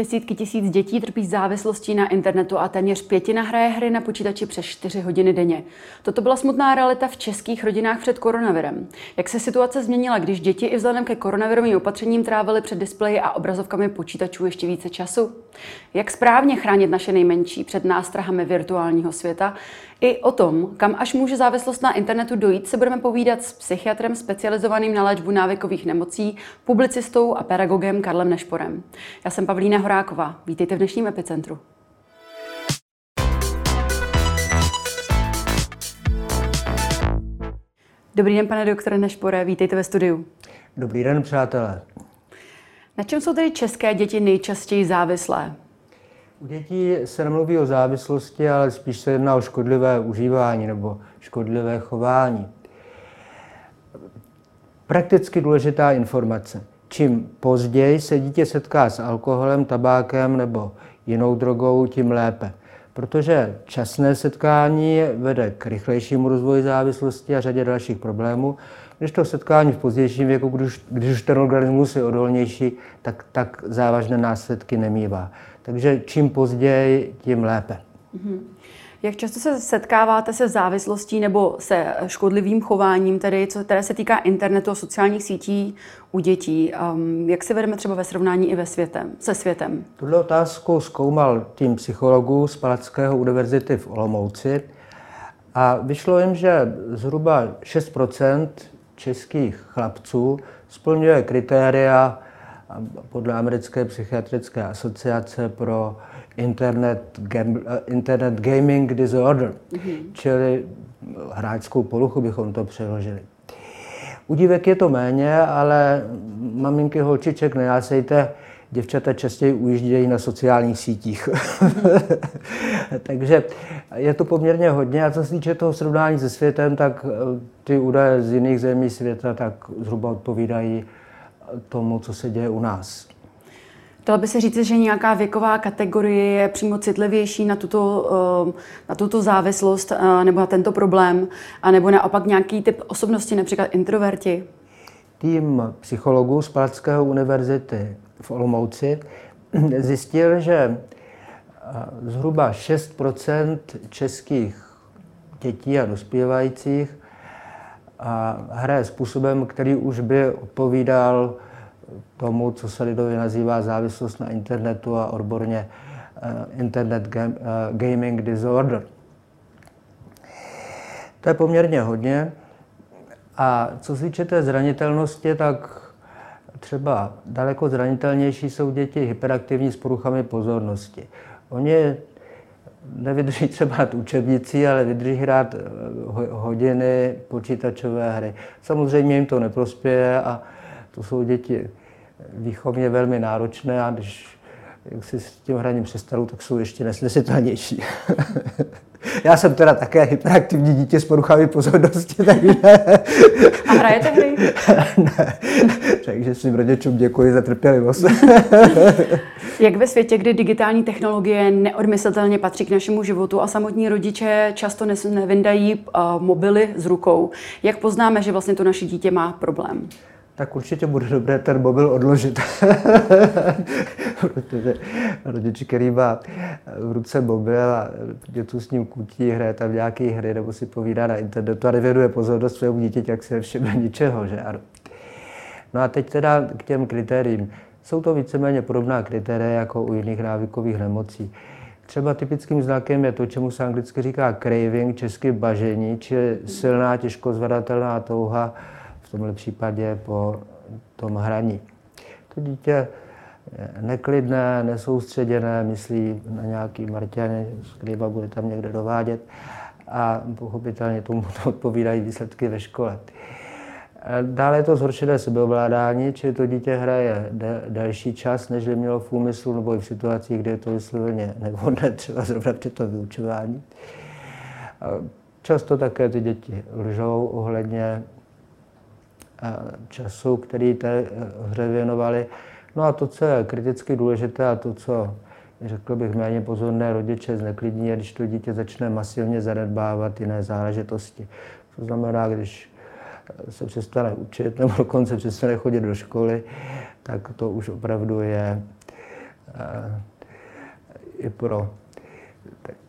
Desítky tisíc dětí trpí závislostí na internetu a téměř pětina hraje hry na počítači přes 4 hodiny denně. Toto byla smutná realita v českých rodinách před koronavirem. Jak se situace změnila, když děti i vzhledem ke koronavirovým opatřením trávily před displeji a obrazovkami počítačů ještě více času? Jak správně chránit naše nejmenší před nástrahami virtuálního světa? I o tom, kam až může závislost na internetu dojít, se budeme povídat s psychiatrem specializovaným na léčbu návykových nemocí, publicistou a pedagogem Karlem Nešporem. Já jsem Pavlína Horáková. Vítejte v dnešním epicentru. Dobrý den, pane doktore Nešpore, vítejte ve studiu. Dobrý den, přátelé. Na čem jsou tedy české děti nejčastěji závislé? U dětí se nemluví o závislosti, ale spíš se jedná o škodlivé užívání nebo škodlivé chování. Prakticky důležitá informace. Čím později se dítě setká s alkoholem, tabákem nebo jinou drogou, tím lépe. Protože časné setkání vede k rychlejšímu rozvoji závislosti a řadě dalších problémů, když to setkání v pozdějším věku, když, když už ten organismus je odolnější, tak, tak závažné následky nemývá. Takže čím později, tím lépe. Mm-hmm. Jak často se setkáváte se závislostí nebo se škodlivým chováním, tedy co, které se týká internetu a sociálních sítí u dětí? Um, jak se vedeme třeba ve srovnání i ve světem, se světem? Tuhle otázku zkoumal tým psychologů z Palackého univerzity v Olomouci a vyšlo jim, že zhruba 6% českých chlapců splňuje kritéria podle americké psychiatrické asociace pro Internet, gam, eh, Internet Gaming Disorder, mm-hmm. čili hráčskou poruchu bychom to přeložili. U dívek je to méně, ale maminky holčiček, nejásejte, děvčata častěji ujíždějí na sociálních sítích. Takže je to poměrně hodně. A co se týče toho srovnání se světem, tak eh, ty údaje z jiných zemí světa tak zhruba odpovídají tomu, co se děje u nás. Dalo by se říct, že nějaká věková kategorie je přímo citlivější na tuto, eh, na tuto závislost eh, nebo na tento problém, a nebo naopak nějaký typ osobnosti, například introverti? Tým psychologů z Palackého univerzity v Olomouci zjistil, že eh, zhruba 6% českých dětí a dospívajících hraje způsobem, který už by odpovídal tomu, co se lidově nazývá závislost na internetu a odborně eh, Internet uh, Gaming Disorder. To je poměrně hodně. A co se týče té zranitelnosti, tak třeba daleko zranitelnější jsou děti hyperaktivní s poruchami pozornosti. Oni nevydrží třeba nad učebnicí, ale vydrží hrát eh, hodiny počítačové hry. Samozřejmě jim to neprospěje a to jsou děti výchovně velmi náročné a když jak si s tím hraním přestanou, tak jsou ještě nesnesitelnější. Já jsem teda také hyperaktivní dítě s poruchami pozornosti, takže... A hrajete hry? ne. Takže svým rodičům děkuji za trpělivost. Jak ve světě, kdy digitální technologie neodmyslitelně patří k našemu životu a samotní rodiče často nevyndají uh, mobily z rukou, jak poznáme, že vlastně to naše dítě má problém? tak určitě bude dobré ten mobil odložit. Protože rodič, který má v ruce mobil a dětu s ním kutí, hraje tam nějaké hry nebo si povídá na internetu a nevěnuje pozornost svému dítěti, jak se nevšimne ničeho. Že? No a teď teda k těm kritériím. Jsou to víceméně podobná kritéria jako u jiných návykových nemocí. Třeba typickým znakem je to, čemu se anglicky říká craving, česky bažení, čili silná, těžko zvladatelná touha v tomhle případě po tom hraní. To dítě neklidné, nesoustředěné, myslí na nějaký Marťany, skriba bude tam někde dovádět a pochopitelně tomu to odpovídají výsledky ve škole. Dále je to zhoršené sebeovládání, čili to dítě hraje delší čas, než by mělo v úmyslu, nebo i v situacích, kde je to vysloveně nevhodné, třeba zrovna při tom vyučování. Často také ty děti lžou ohledně času, který té eh, hře věnovali. No a to, co je kriticky důležité a to, co řekl bych méně pozorné rodiče zneklidní, je, když to dítě začne masivně zanedbávat jiné záležitosti. To znamená, když se přestane učit nebo dokonce přestane chodit do školy, tak to už opravdu je i pro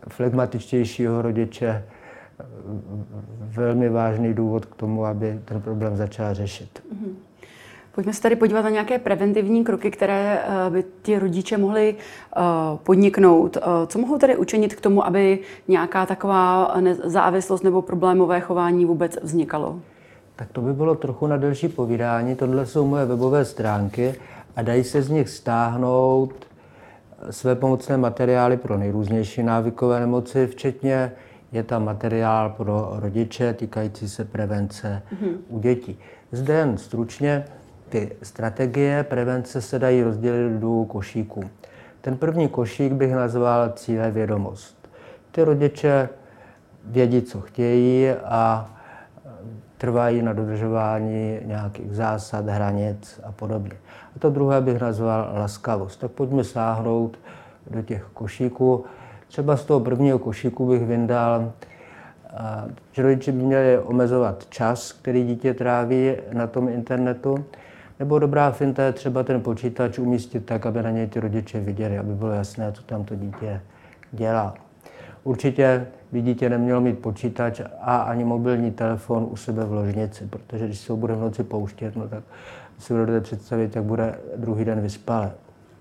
flegmatičtějšího rodiče velmi vážný důvod k tomu, aby ten problém začal řešit. Mm-hmm. Pojďme se tady podívat na nějaké preventivní kroky, které eh, by ti rodiče mohli eh, podniknout. Eh, co mohou tady učinit k tomu, aby nějaká taková závislost nebo problémové chování vůbec vznikalo? Tak to by bylo trochu na delší povídání. Tohle jsou moje webové stránky a dají se z nich stáhnout své pomocné materiály pro nejrůznější návykové nemoci, včetně je tam materiál pro rodiče týkající se prevence mm-hmm. u dětí. Zde jen stručně ty strategie prevence se dají rozdělit do dvou košíků. Ten první košík bych nazval cíle vědomost. Ty rodiče vědí, co chtějí a trvají na dodržování nějakých zásad, hranic a podobně. A to druhé bych nazval laskavost. Tak pojďme sáhnout do těch košíků. Třeba z toho prvního košíku bych vyndal, že rodiče by měli omezovat čas, který dítě tráví na tom internetu, nebo dobrá finta je třeba ten počítač umístit tak, aby na něj ty rodiče viděli, aby bylo jasné, co tam to dítě dělá. Určitě by dítě nemělo mít počítač a ani mobilní telefon u sebe v ložnici, protože když se ho bude v noci pouštět, no tak si budete představit, jak bude druhý den vyspalé.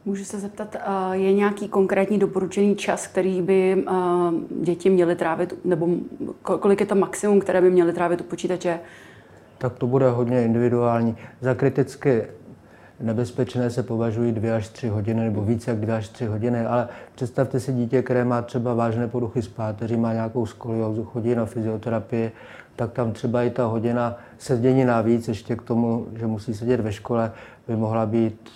Můžu se zeptat, je nějaký konkrétní doporučený čas, který by děti měly trávit, nebo kolik je to maximum, které by měly trávit u počítače? Tak to bude hodně individuální. Za kriticky nebezpečné se považují dvě až tři hodiny nebo více jak dvě až tři hodiny, ale představte si dítě, které má třeba vážné poruchy spáteří, má nějakou skoliózu, chodí na fyzioterapii, tak tam třeba i ta hodina sedění navíc, ještě k tomu, že musí sedět ve škole, by mohla být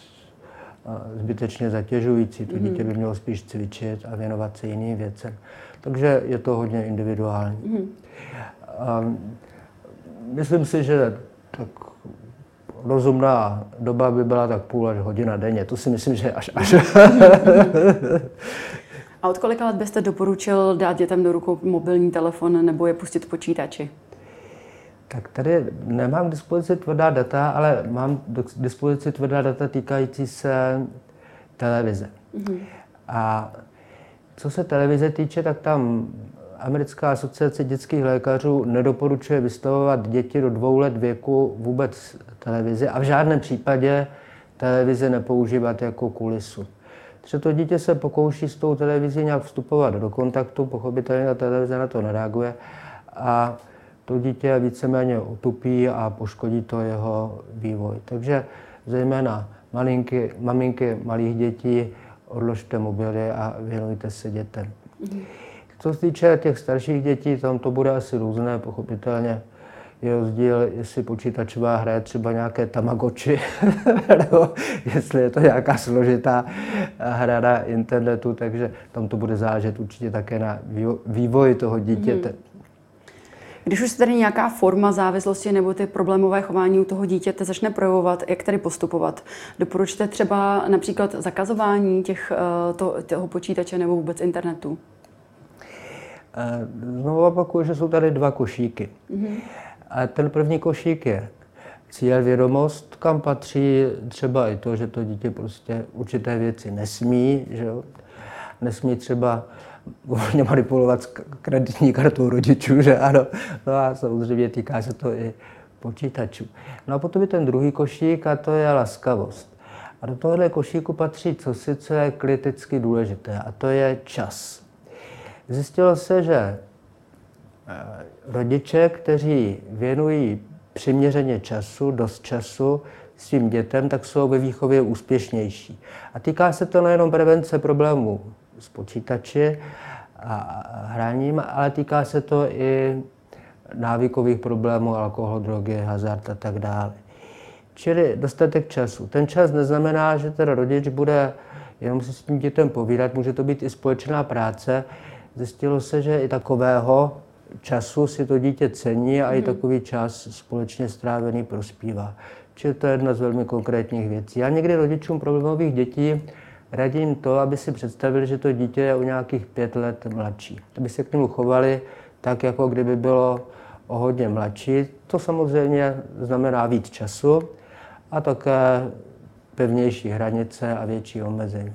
zbytečně zatěžující. To dítě by mělo spíš cvičit a věnovat se jiným věcem. Takže je to hodně individuální. Mm. A myslím si, že tak rozumná doba by byla tak půl až hodina denně. To si myslím, že až až. A od kolika let byste doporučil dát dětem do rukou mobilní telefon nebo je pustit počítači? Tak tady nemám k dispozici tvrdá data, ale mám k dispozici tvrdá data týkající se televize. Mm-hmm. A co se televize týče, tak tam Americká asociace dětských lékařů nedoporučuje vystavovat děti do dvou let věku vůbec televizi a v žádném případě televizi nepoužívat jako kulisu. Takže to dítě se pokouší s tou televizí nějak vstupovat do kontaktu, pochopitelně ta televize na to nereaguje a to dítě víceméně otupí a poškodí to jeho vývoj. Takže zejména malinky, maminky malých dětí odložte mobily a věnujte se dětem. Mm-hmm. Co se týče těch starších dětí, tam to bude asi různé, pochopitelně je rozdíl, jestli počítačová hra je třeba nějaké tamagoči, nebo jestli je to nějaká složitá hra na internetu, takže tam to bude záležet určitě také na vývoji toho dítěte. Mm. Když už se tady nějaká forma závislosti nebo ty problémové chování u toho dítěte začne projevovat, jak tady postupovat? Doporučte třeba například zakazování těch, eh, to, toho počítače nebo vůbec internetu? Eh, znovu opakuju, že jsou tady dva košíky. Mm-hmm. A ten první košík je cíl vědomost, kam patří třeba i to, že to dítě prostě určité věci nesmí, že jo? nesmí třeba volně manipulovat s kreditní kartou rodičů, že ano. No a samozřejmě týká se to i počítačů. No a potom je ten druhý košík a to je laskavost. A do tohohle košíku patří cosi, co je kriticky důležité a to je čas. Zjistilo se, že eh, rodiče, kteří věnují přiměřeně času, dost času svým dětem, tak jsou ve výchově úspěšnější. A týká se to nejenom prevence problémů s počítači a hraním, ale týká se to i návykových problémů, alkohol, drogy, hazard a tak dále. Čili dostatek času. Ten čas neznamená, že ten rodič bude jenom si s tím dětem povídat, může to být i společná práce, Zjistilo se, že i takového času si to dítě cení a i mhm. takový čas společně strávený prospívá. Čili to je jedna z velmi konkrétních věcí. Já někdy rodičům problémových dětí radím to, aby si představili, že to dítě je o nějakých pět let mladší. Aby se k němu chovali tak, jako kdyby bylo o hodně mladší. To samozřejmě znamená víc času a také pevnější hranice a větší omezení.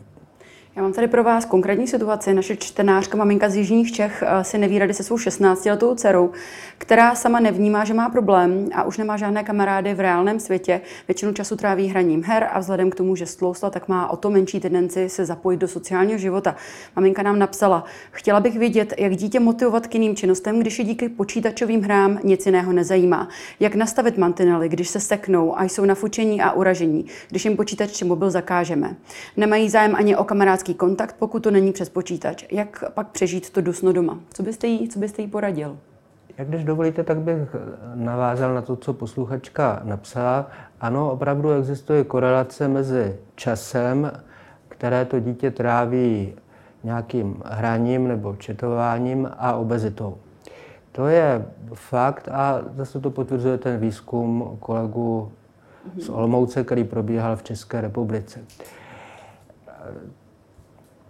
Já mám tady pro vás konkrétní situaci. Naše čtenářka, maminka z Jižních Čech, eh, si neví rady se svou 16-letou dcerou, která sama nevnímá, že má problém a už nemá žádné kamarády v reálném světě. Většinu času tráví hraním her a vzhledem k tomu, že stlousla, tak má o to menší tendenci se zapojit do sociálního života. Maminka nám napsala, chtěla bych vědět, jak dítě motivovat k jiným činnostem, když je díky počítačovým hrám nic jiného nezajímá. Jak nastavit mantinely, když se seknou a jsou na fučení a uražení, když jim počítač či mobil zakážeme. Nemají zájem ani o kamarádský kontakt, pokud to není přes počítač. Jak pak přežít to dusno doma? Co byste jí, co byste jí poradil? Jak když dovolíte, tak bych navázal na to, co posluchačka napsala. Ano, opravdu existuje korelace mezi časem, které to dítě tráví nějakým hraním nebo četováním a obezitou. To je fakt a zase to potvrzuje ten výzkum kolegu z Olomouce, který probíhal v České republice.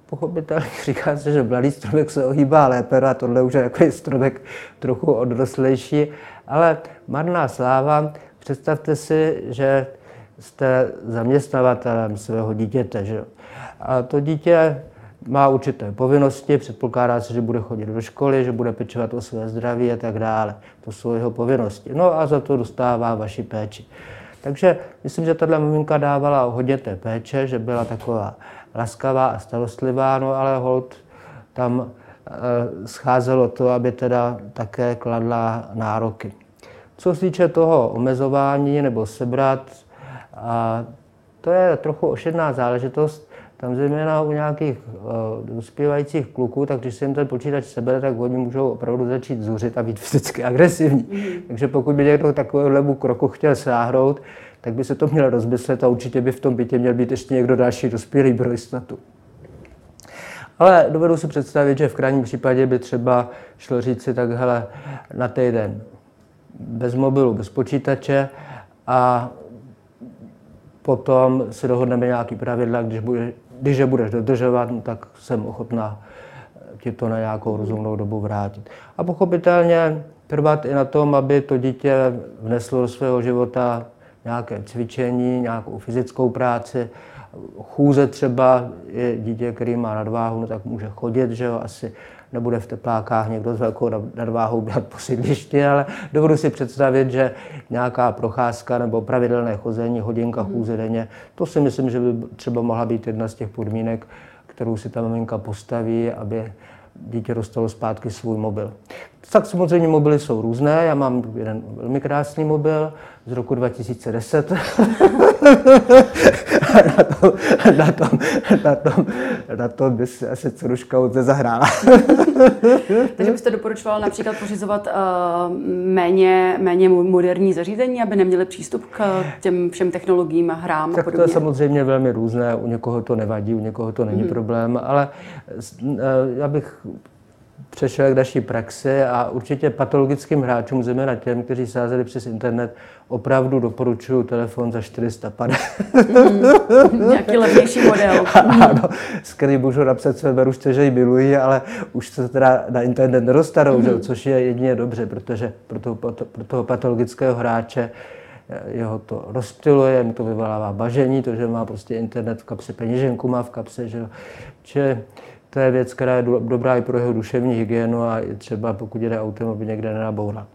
Pochopitelně říká se, že mladý stromek se ohýbá lépe, no a tohle už je jako stromek trochu odrostlejší, ale marná sláva, představte si, že jste zaměstnavatelem svého dítěte. Že? A to dítě má určité povinnosti, předpokládá se, že bude chodit do školy, že bude pečovat o své zdraví a tak dále. To jsou jeho povinnosti. No a za to dostává vaši péči. Takže myslím, že tahle maminka dávala hodně té péče, že byla taková laskavá a starostlivá, no ale hold tam e, scházelo to, aby teda také kladla nároky. Co se týče toho omezování nebo sebrat, a to je trochu ošedná záležitost. Tam zejména u nějakých uh, dospívajících kluků, tak když se jim ten počítač sebere, tak oni můžou opravdu začít zuřit a být fyzicky agresivní. Mm. Takže pokud by někdo takovému kroku chtěl sáhnout, tak by se to měl rozmyslet a určitě by v tom bytě měl být ještě někdo další dospělý pro jistotu. Ale dovedu si představit, že v krajním případě by třeba šlo říct si tak, hele, na týden bez mobilu, bez počítače a potom si dohodneme nějaký pravidla, když, bude, když je budeš dodržovat, no, tak jsem ochotná ti to na nějakou rozumnou dobu vrátit. A pochopitelně trvat i na tom, aby to dítě vneslo do svého života nějaké cvičení, nějakou fyzickou práci. Chůze třeba je dítě, který má nadváhu, no tak může chodit, že jo, asi nebude v teplákách někdo s velkou nadváhou běhat po sídlišti, ale dovedu si představit, že nějaká procházka nebo pravidelné chození, hodinka mhm. chůze denně, to si myslím, že by třeba mohla být jedna z těch podmínek, kterou si ta maminka postaví, aby dítě dostalo zpátky svůj mobil. Tak samozřejmě mobily jsou různé. Já mám jeden velmi krásný mobil z roku 2010. na, tom, na, tom, na, tom, na tom by si asi ceruška moc nezahrála. Takže byste doporučoval například pořizovat uh, méně, méně moderní zařízení, aby neměli přístup k těm všem technologiím a hrám tak a podobně? to je samozřejmě velmi různé. U někoho to nevadí, u někoho to není hmm. problém, ale uh, já bych přešel k naší praxi a určitě patologickým hráčům, zejména těm, kteří sázeli přes internet, opravdu doporučuju telefon za 450. Mm, nějaký levnější model. ano, s kterým můžu napsat své berušce, že ji milují, ale už se teda na internet nedostanou, mm. což je jedině dobře, protože pro toho, pro toho patologického hráče eh, jeho to rozptiluje, mu to vyvolává bažení, to, že má prostě internet v kapse, peněženku má v kapse, že, že to je věc, která je dobrá i pro jeho duševní hygienu a třeba pokud jde autem, aby někde nenaboural.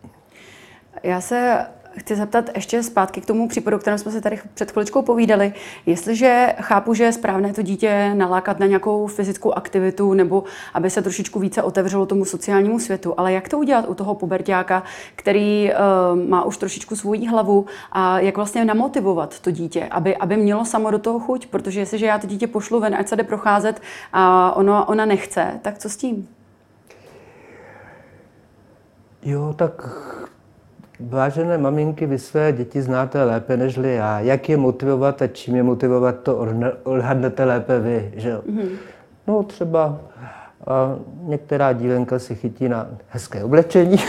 Já se chci zeptat ještě zpátky k tomu případu, kterém jsme se tady před chviličkou povídali. Jestliže chápu, že je správné to dítě nalákat na nějakou fyzickou aktivitu nebo aby se trošičku více otevřelo tomu sociálnímu světu, ale jak to udělat u toho pubertáka, který uh, má už trošičku svoji hlavu a jak vlastně namotivovat to dítě, aby, aby mělo samo do toho chuť, protože jestliže já to dítě pošlu ven, ať se jde procházet a ono, ona nechce, tak co s tím? Jo, tak Vážené maminky, vy své děti znáte lépe než já. Jak je motivovat a čím je motivovat, to odhadnete lépe vy. Že? Mm-hmm. No třeba a některá dílenka si chytí na hezké oblečení.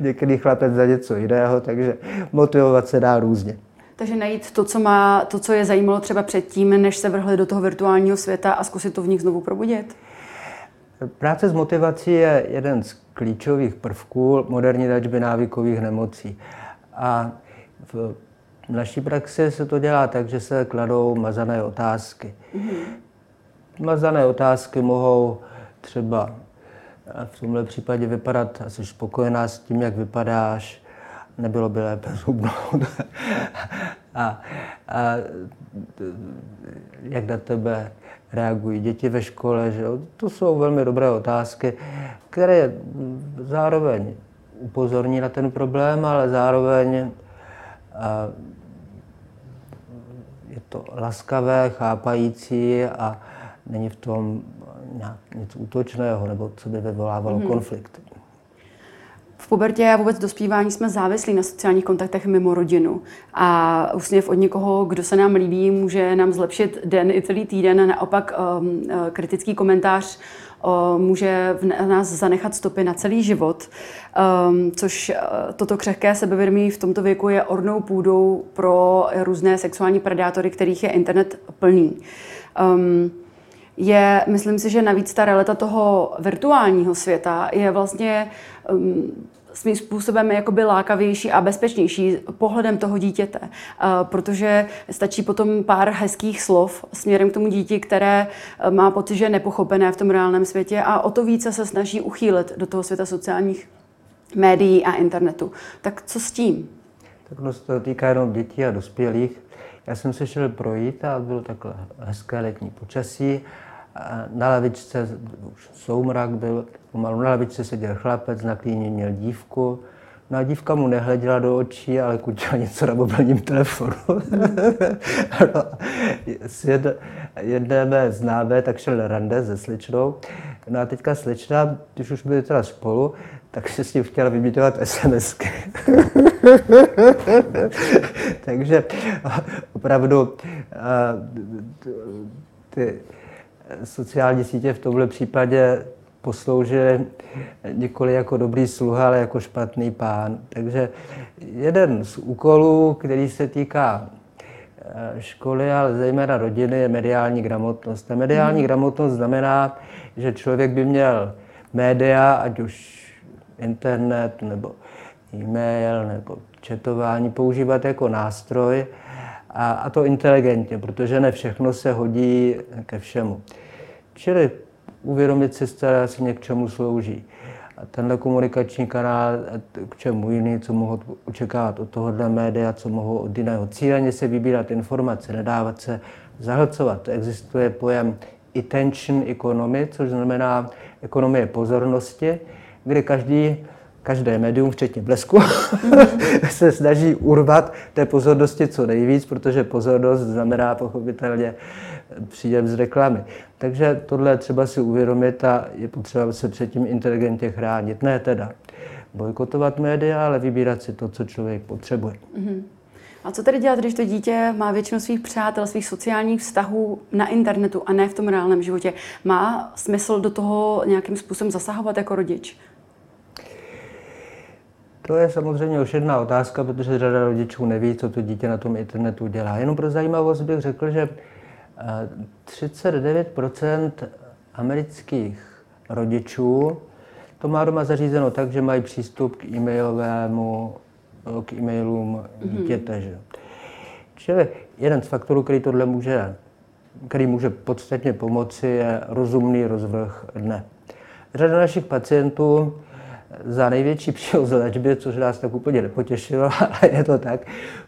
Některý chlapec za něco jiného, takže motivovat se dá různě. Takže najít to, co, má, to, co je zajímalo třeba předtím, než se vrhli do toho virtuálního světa a zkusit to v nich znovu probudit? Práce s motivací je jeden z klíčových prvků moderní léčby návykových nemocí. A v naší praxi se to dělá tak, že se kladou mazané otázky. Mm-hmm. Mazané otázky mohou třeba v tomhle případě vypadat, asi spokojená s tím, jak vypadáš, nebylo by lépe zhubnout. a, a jak na tebe reagují děti ve škole, že jo? to jsou velmi dobré otázky, které zároveň upozorní na ten problém, ale zároveň je to laskavé, chápající a není v tom nic útočného nebo co by vyvolávalo mm-hmm. konflikt. V pubertě a vůbec dospívání jsme závislí na sociálních kontaktech mimo rodinu. A úsměv od někoho, kdo se nám líbí, může nám zlepšit den i celý týden. Naopak um, kritický komentář um, může v nás zanechat stopy na celý život, um, což uh, toto křehké sebevědomí v tomto věku je ornou půdou pro různé sexuální predátory, kterých je internet plný. Um, je, myslím si, že navíc ta realita toho virtuálního světa je vlastně um, svým způsobem jakoby lákavější a bezpečnější pohledem toho dítěte, uh, protože stačí potom pár hezkých slov směrem k tomu díti, které uh, má pocit, že je nepochopené v tom reálném světě a o to více se snaží uchýlit do toho světa sociálních médií a internetu. Tak co s tím? Tak no, se to týká jenom dětí a dospělých. Já jsem se šel projít a bylo takhle hezké letní počasí na lavičce, už soumrak byl, pomalu na lavičce seděl chlapec, na klíně měl dívku. No a dívka mu nehleděla do očí, ale kučila něco na mobilním telefonu. no, jed, jedné mé známé, tak šel rande se slečnou. No a teďka slečna, když už byli teda spolu, tak se s ním chtěla vyměňovat SMSky. Takže opravdu ty sociální sítě v tomhle případě posloužily nikoli jako dobrý sluha, ale jako špatný pán. Takže jeden z úkolů, který se týká eh, školy, ale zejména rodiny, je mediální gramotnost. A mediální mm. gramotnost znamená, že člověk by měl média, ať už internet nebo e-mail nebo četování, používat jako nástroj, a, a to inteligentně, protože ne všechno se hodí ke všemu. Čili uvědomit si, že si něčemu slouží. A tenhle komunikační kanál, k čemu jiný, co mohou očekávat od tohohle média, co mohou od jiného. Cíleně se vybírat informace, nedávat se zahlcovat. Existuje pojem attention economy, což znamená ekonomie pozornosti, kdy každý každé médium, včetně blesku, se snaží urvat té pozornosti co nejvíc, protože pozornost znamená pochopitelně příjem z reklamy. Takže tohle třeba si uvědomit a je potřeba se předtím inteligentně chránit. Ne teda bojkotovat média, ale vybírat si to, co člověk potřebuje. Mm-hmm. A co tedy dělat, když to dítě má většinu svých přátel, svých sociálních vztahů na internetu a ne v tom reálném životě? Má smysl do toho nějakým způsobem zasahovat jako rodič? To je samozřejmě už jedna otázka, protože řada rodičů neví, co to dítě na tom internetu dělá. Jenom pro zajímavost bych řekl, že 39 eh, amerických rodičů to má doma zařízeno tak, že mají přístup k e-mailovému, k e-mailům mhm. dítěte. Že? Čili jeden z faktorů, který tohle může, který může podstatně pomoci, je rozumný rozvrh dne. Řada našich pacientů za největší příhoz léčby, což nás tak úplně nepotěšilo, ale je to tak,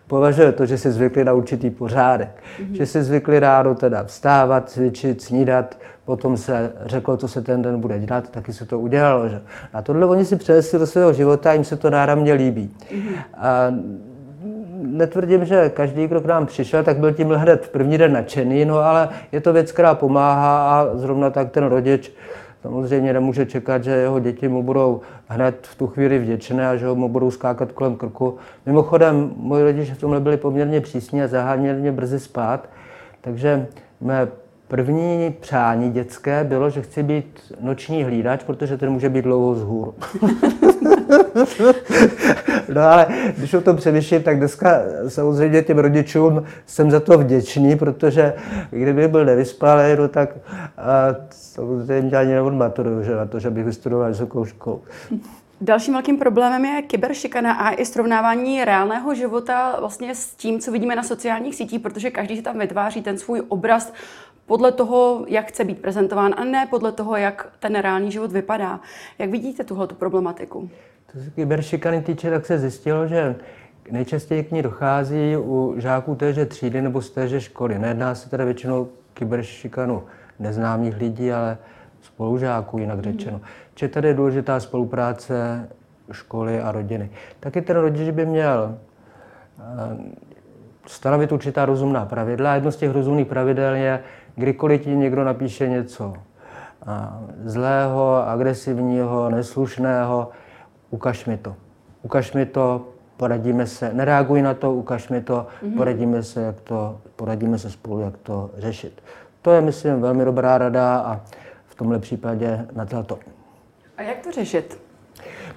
považuje to, že si zvykli na určitý pořádek. Mm-hmm. Že si zvykli ráno teda vstávat, cvičit, snídat, potom se řeklo, co se ten den bude dělat, taky se to udělalo. Že? A tohle oni si přenesli do svého života a jim se to náramně líbí. Mm-hmm. A netvrdím, že každý, kdo k nám přišel, tak byl tím hned v první den nadšený, no ale je to věc, která pomáhá a zrovna tak ten rodič samozřejmě nemůže čekat, že jeho děti mu budou hned v tu chvíli vděčné a že ho mu budou skákat kolem krku. Mimochodem, moji rodiče v tomhle byli poměrně přísní a zaháněli mě brzy spát, takže mé První přání dětské bylo, že chci být noční hlídač, protože ten může být dlouho z hůr. no ale když o tom přemýšlím, tak dneska samozřejmě těm rodičům jsem za to vděčný, protože kdyby byl nevyspalý, no tak a samozřejmě ani neodmaturuju, že na to, že bych vystudoval vysokou školu. Dalším velkým problémem je kyberšikana a i srovnávání reálného života vlastně s tím, co vidíme na sociálních sítích, protože každý si tam vytváří ten svůj obraz podle toho, jak chce být prezentován a ne podle toho, jak ten reálný život vypadá. Jak vidíte tuhle problematiku? To se kyberšikany týče, tak se zjistilo, že nejčastěji k ní dochází u žáků téže třídy nebo z téže školy. Nejedná se teda většinou kyberšikanu neznámých lidí, ale spolužáků, jinak řečeno. Mm. Či tady je důležitá spolupráce školy a rodiny. Taky ten rodič by měl eh, stanovit určitá rozumná pravidla. Jedno z těch rozumných pravidel je, kdykoliv ti někdo napíše něco eh, zlého, agresivního, neslušného, ukaž mi to. Ukaž mi to, poradíme se, nereaguj na to, ukaž mi to, mm-hmm. poradíme se, jak to, poradíme se spolu, jak to řešit. To je, myslím, velmi dobrá rada a v tomhle případě na to. A jak to řešit?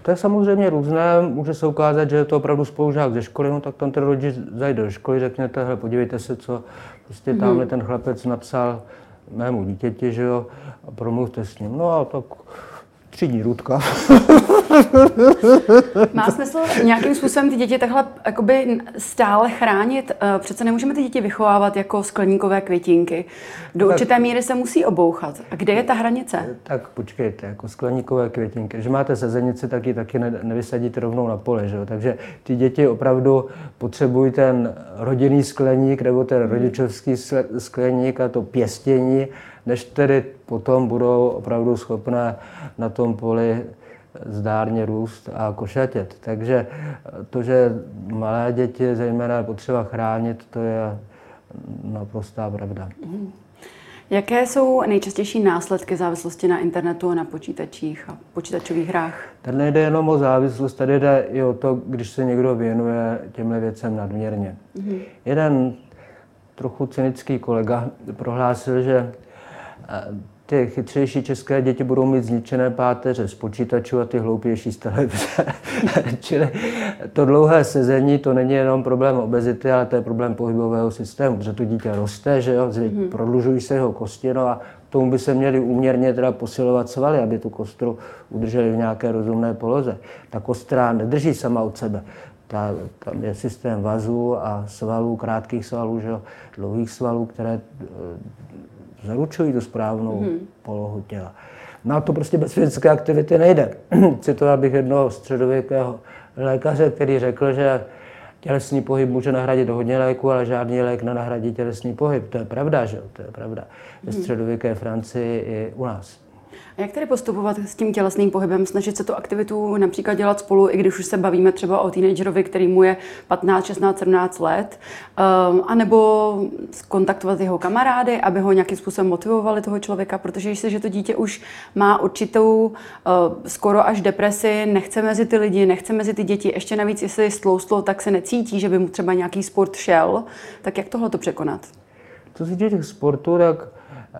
To je samozřejmě různé. Může se ukázat, že je to opravdu spolužák ze školy, no tak tam ten rodič zajde do školy, řekněte, hele, podívejte se, co prostě tamhle mm-hmm. ten chlapec napsal mému dítěti, že jo, a promluvte s ním. No a tak třídní rudka. Má smysl nějakým způsobem ty děti takhle jakoby stále chránit? Eh, přece nemůžeme ty děti vychovávat jako skleníkové květinky. Do tak, určité míry se musí obouchat. A kde je ta hranice? Tak počkejte, jako skleníkové květinky. Když máte sezenici, tak ji taky nevysadíte rovnou na pole. Že? Takže ty děti opravdu potřebují ten rodinný skleník nebo ten rodičovský skleník a to pěstění, než tedy potom budou opravdu schopné na tom poli zdárně růst a košatět. Takže to, že malé děti zejména potřeba chránit, to je naprostá pravda. Jaké jsou nejčastější následky závislosti na internetu a na počítačích a počítačových hrách? Tady nejde jenom o závislost, tady jde i o to, když se někdo věnuje těmhle věcem nadměrně. Mm-hmm. Jeden trochu cynický kolega prohlásil, že ty chytřejší české děti budou mít zničené páteře z počítačů a ty hloupější z televize. Čili to dlouhé sezení, to není jenom problém obezity, ale to je problém pohybového systému, protože to dítě roste, že jo, mm-hmm. prodlužují se jeho kosti, no a tomu by se měli úměrně teda posilovat svaly, aby tu kostru udrželi v nějaké rozumné poloze. Ta kostra nedrží sama od sebe. Ta, tam je systém vazů a svalů, krátkých svalů, že jo, dlouhých svalů, které zaručují tu správnou hmm. polohu těla. No a to prostě bez fyzické aktivity nejde. Citoval bych jednoho středověkého lékaře, který řekl, že tělesný pohyb může nahradit hodně léku, ale žádný lék nenahradí tělesný pohyb. To je pravda, že jo? To je pravda. Ve hmm. středověké Francii i u nás. A jak tedy postupovat s tím tělesným pohybem? Snažit se tu aktivitu například dělat spolu, i když už se bavíme třeba o teenagerovi, který mu je 15, 16, 17 let, um, anebo kontaktovat jeho kamarády, aby ho nějakým způsobem motivovali toho člověka, protože se, že to dítě už má určitou uh, skoro až depresi, nechce mezi ty lidi, nechce mezi ty děti, ještě navíc, jestli je stloustlo, tak se necítí, že by mu třeba nějaký sport šel, tak jak tohle to překonat? Co se týče sportu, tak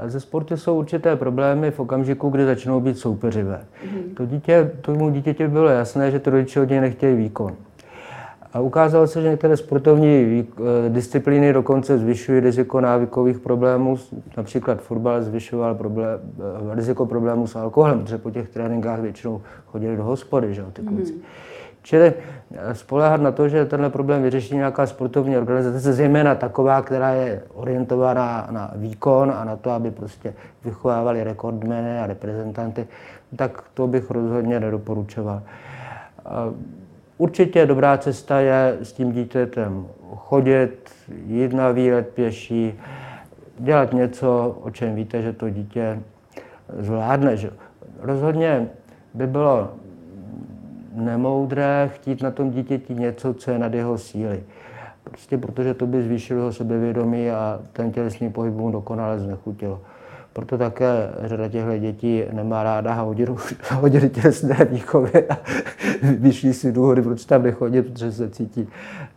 ze sporty jsou určité problémy v okamžiku, kdy začnou být soupeřivé. Mm-hmm. To dítě, tomu dítěti bylo jasné, že to rodiče od něj nechtějí výkon. A ukázalo se, že některé sportovní eh, disciplíny dokonce zvyšují riziko návykových problémů. Například fotbal zvyšoval problém, eh, riziko problémů s alkoholem, protože po těch tréninkách většinou chodili do hospody, že, ty kluci. Mm-hmm. Čili eh, spolehat na to, že tenhle problém vyřeší nějaká sportovní organizace, zejména taková, která je orientovaná na výkon a na to, aby prostě vychovávali rekordmeny a reprezentanty, tak to bych rozhodně nedoporučoval. Určitě dobrá cesta je s tím dítětem chodit, jít na výlet pěší, dělat něco, o čem víte, že to dítě zvládne. Rozhodně by bylo nemoudré chtít na tom dítěti něco, co je nad jeho síly. Prostě protože to by zvýšilo jeho sebevědomí a ten tělesný pohyb mu dokonale znechutilo. Proto také řada těchto dětí nemá ráda hodinu, hodiny tělesné výchovy a vyšší si důvody, proč tam nechodí, protože se cítí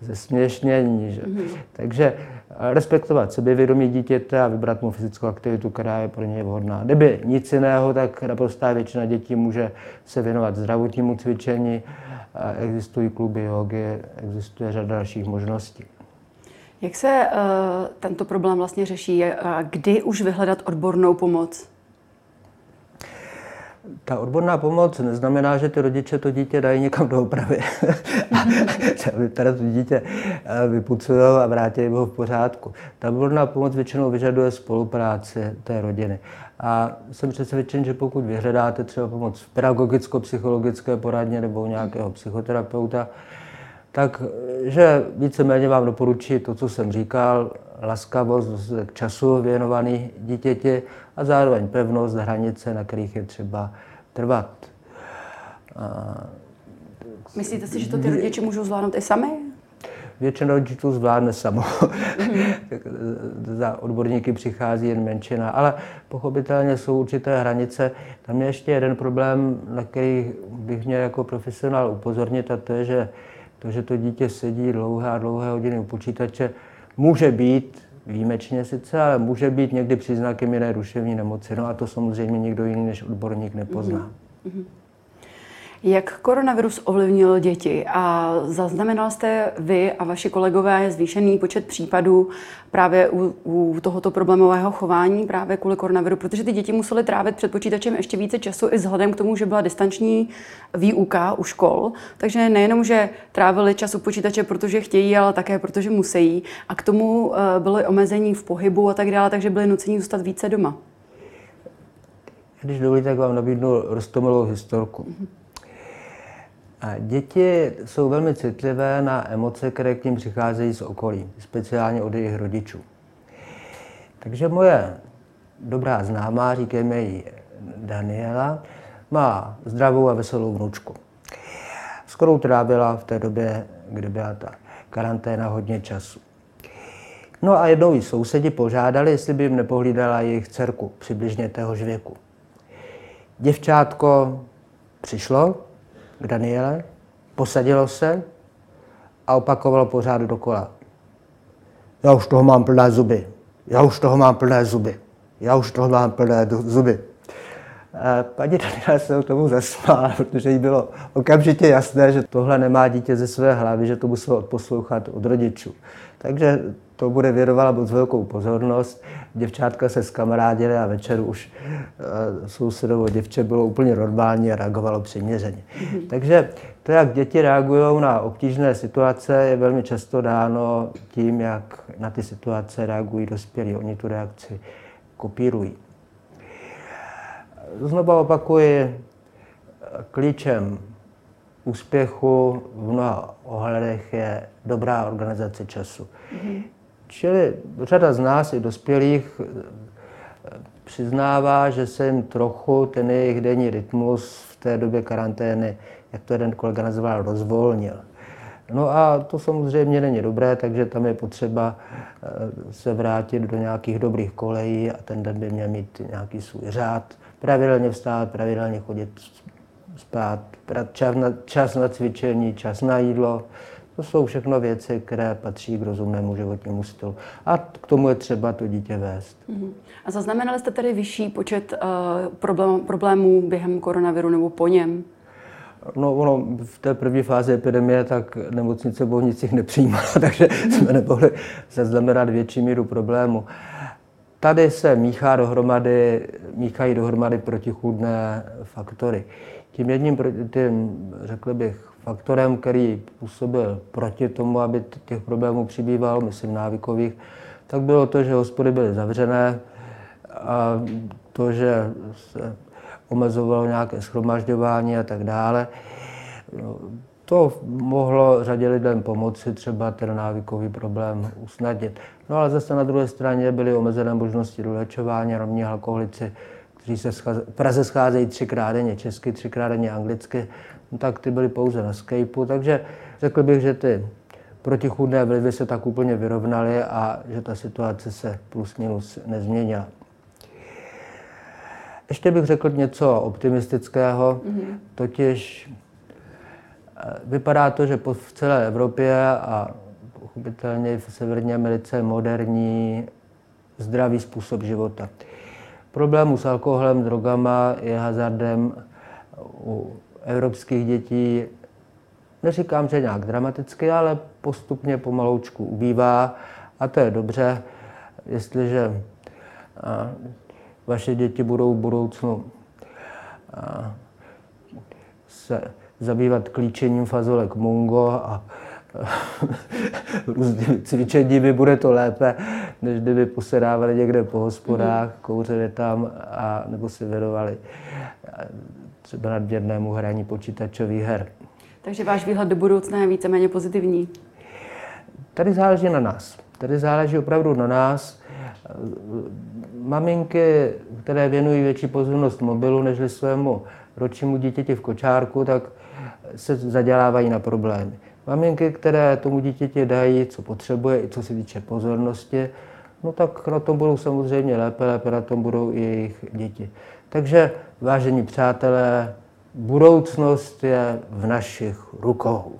zesměšnění. Že? Mm-hmm. Takže respektovat sebevědomí dítěte a vybrat mu fyzickou aktivitu, která je pro něj vhodná. Kdyby nic jiného, tak naprostá většina dětí může se věnovat zdravotnímu cvičení. Existují kluby jogy, existuje řada dalších možností. Jak se uh, tento problém vlastně řeší? Kdy už vyhledat odbornou pomoc? Ta odborná pomoc neznamená, že ty rodiče to dítě dají někam do opravy. aby teda to dítě eh, vypucují a vrátí ho v pořádku. Ta odborná pomoc většinou vyžaduje spolupráci té rodiny. A jsem přesvědčen, že pokud vyhledáte třeba pomoc v pedagogicko-psychologické poradně nebo u nějakého psychoterapeuta, tak že víceméně vám doporučí to, co jsem říkal, laskavost, dostatek času věnovaný dítěti a zároveň pevnost, hranice, na kterých je třeba trvat. A... Myslíte si, že to ty rodiče můžou zvládnout i sami? Většina rodičů zvládne samo. Mm-hmm. Za odborníky přichází jen menšina, ale pochopitelně jsou určité hranice. Tam je ještě jeden problém, na který bych měl jako profesionál upozornit, a to je, že to, že to dítě sedí dlouhé a dlouhé hodiny u počítače, může být výjimečně sice, ale může být někdy příznakem jiné duševní nemoci. No a to samozřejmě nikdo jiný než odborník nepozná. Mm-hmm. Jak koronavirus ovlivnil děti a zaznamenal jste vy a vaši kolegové zvýšený počet případů právě u, u tohoto problémového chování právě kvůli koronaviru, protože ty děti musely trávit před počítačem ještě více času i vzhledem k tomu, že byla distanční výuka u škol. Takže nejenom, že trávili čas u počítače, protože chtějí, ale také protože musí. A k tomu eh, byly omezení v pohybu a tak dále, takže byli nuceni zůstat více doma. Když dovolíte, tak vám nabídnu roztomilou historku. Mm-hmm. A děti jsou velmi citlivé na emoce, které k ním přicházejí z okolí, speciálně od jejich rodičů. Takže moje dobrá známá, říkejme jí Daniela, má zdravou a veselou vnučku. S kterou trávila v té době, kdy byla ta karanténa, hodně času. No a jednou jí sousedi požádali, jestli by jim nepohlídala jejich dcerku, přibližně téhož věku. Děvčátko přišlo, k Daniele, posadilo se a opakovalo pořád dokola. Já už toho mám plné zuby. Já už toho mám plné zuby. Já už toho mám plné zuby. A paní Daniela se o tomu zasmála, protože jí bylo okamžitě jasné, že tohle nemá dítě ze své hlavy, že to muselo odposlouchat od rodičů. Takže to bude věnovala moc velkou pozornost. Děvčátka se skamarádily a večer už uh, sousedovo děvče bylo úplně normální a reagovalo přiměřeně. Mm-hmm. Takže to, jak děti reagují na obtížné situace, je velmi často dáno tím, jak na ty situace reagují dospělí. Oni tu reakci kopírují. Znovu opakuji, klíčem úspěchu v mnoha ohledech je dobrá organizace času. Mm-hmm. Čili řada z nás, i dospělých, přiznává, že se jim trochu ten jejich denní rytmus v té době karantény, jak to jeden kolega nazval, rozvolnil. No a to samozřejmě není dobré, takže tam je potřeba eh, se vrátit do nějakých dobrých kolejí a ten den by měl mít nějaký svůj řád. Pravidelně vstát, pravidelně chodit spát, čas na, čas na cvičení, čas na jídlo, to jsou všechno věci, které patří k rozumnému životnímu stylu. A k tomu je třeba to dítě vést. Uh-huh. A zaznamenali jste tady vyšší počet uh, problém, problémů během koronaviru nebo po něm? No, ono v té první fázi epidemie tak nemocnice v Bohnicích nepřijímala, takže jsme nemohli zaznamenat větší míru problému. Tady se míchá dohromady, míchají dohromady protichůdné faktory. Tím jedním, tím, řekl bych, faktorem, který působil proti tomu, aby těch problémů přibývalo, myslím návykových, tak bylo to, že hospody byly zavřené a to, že se omezovalo nějaké schromažďování a tak dále. No, to mohlo řadě lidem pomoci třeba ten návykový problém usnadnit. No ale zase na druhé straně byly omezené možnosti dolečování, rovní alkoholici, kteří se v Praze scházejí třikrát denně česky, třikrát denně anglicky, tak ty byly pouze na Skypeu, takže řekl bych, že ty protichůdné vlivy se tak úplně vyrovnaly a že ta situace se plus minus nezměnila. Ještě bych řekl něco optimistického, mm-hmm. totiž eh, vypadá to, že v celé Evropě a pochopitelně i v Severní Americe moderní, zdravý způsob života. Problémů s alkoholem, drogama je hazardem u evropských dětí, neříkám, že nějak dramaticky, ale postupně pomaloučku ubývá a to je dobře, jestliže vaše děti budou v budoucnu se zabývat klíčením fazolek Mongo a různými cvičeními, bude to lépe, než kdyby posedávali někde po hospodách, mm-hmm. kouřili tam, a, nebo se věnovali třeba nadměrnému hraní počítačových her. Takže váš výhled do budoucna je víceméně pozitivní? Tady záleží na nás. Tady záleží opravdu na nás. Maminky, které věnují větší pozornost mobilu než svému ročnímu dítěti v kočárku, tak se zadělávají na problémy. Maminky, které tomu dítěti dají, co potřebuje, i co se týče pozornosti, no tak na tom budou samozřejmě lépe, lépe na tom budou i jejich děti. Takže, vážení přátelé, budoucnost je v našich rukou.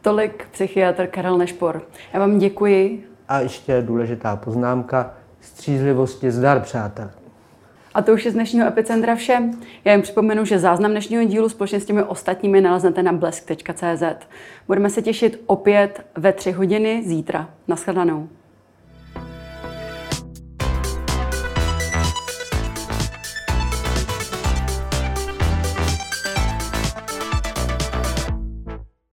Tolik psychiatr Karel Nešpor. Já vám děkuji. A ještě důležitá poznámka. Střízlivosti zdar, přátelé. A to už je z dnešního Epicentra vše. Já jen připomenu, že záznam dnešního dílu společně s těmi ostatními naleznete na blesk.cz. Budeme se těšit opět ve tři hodiny zítra. Naschledanou.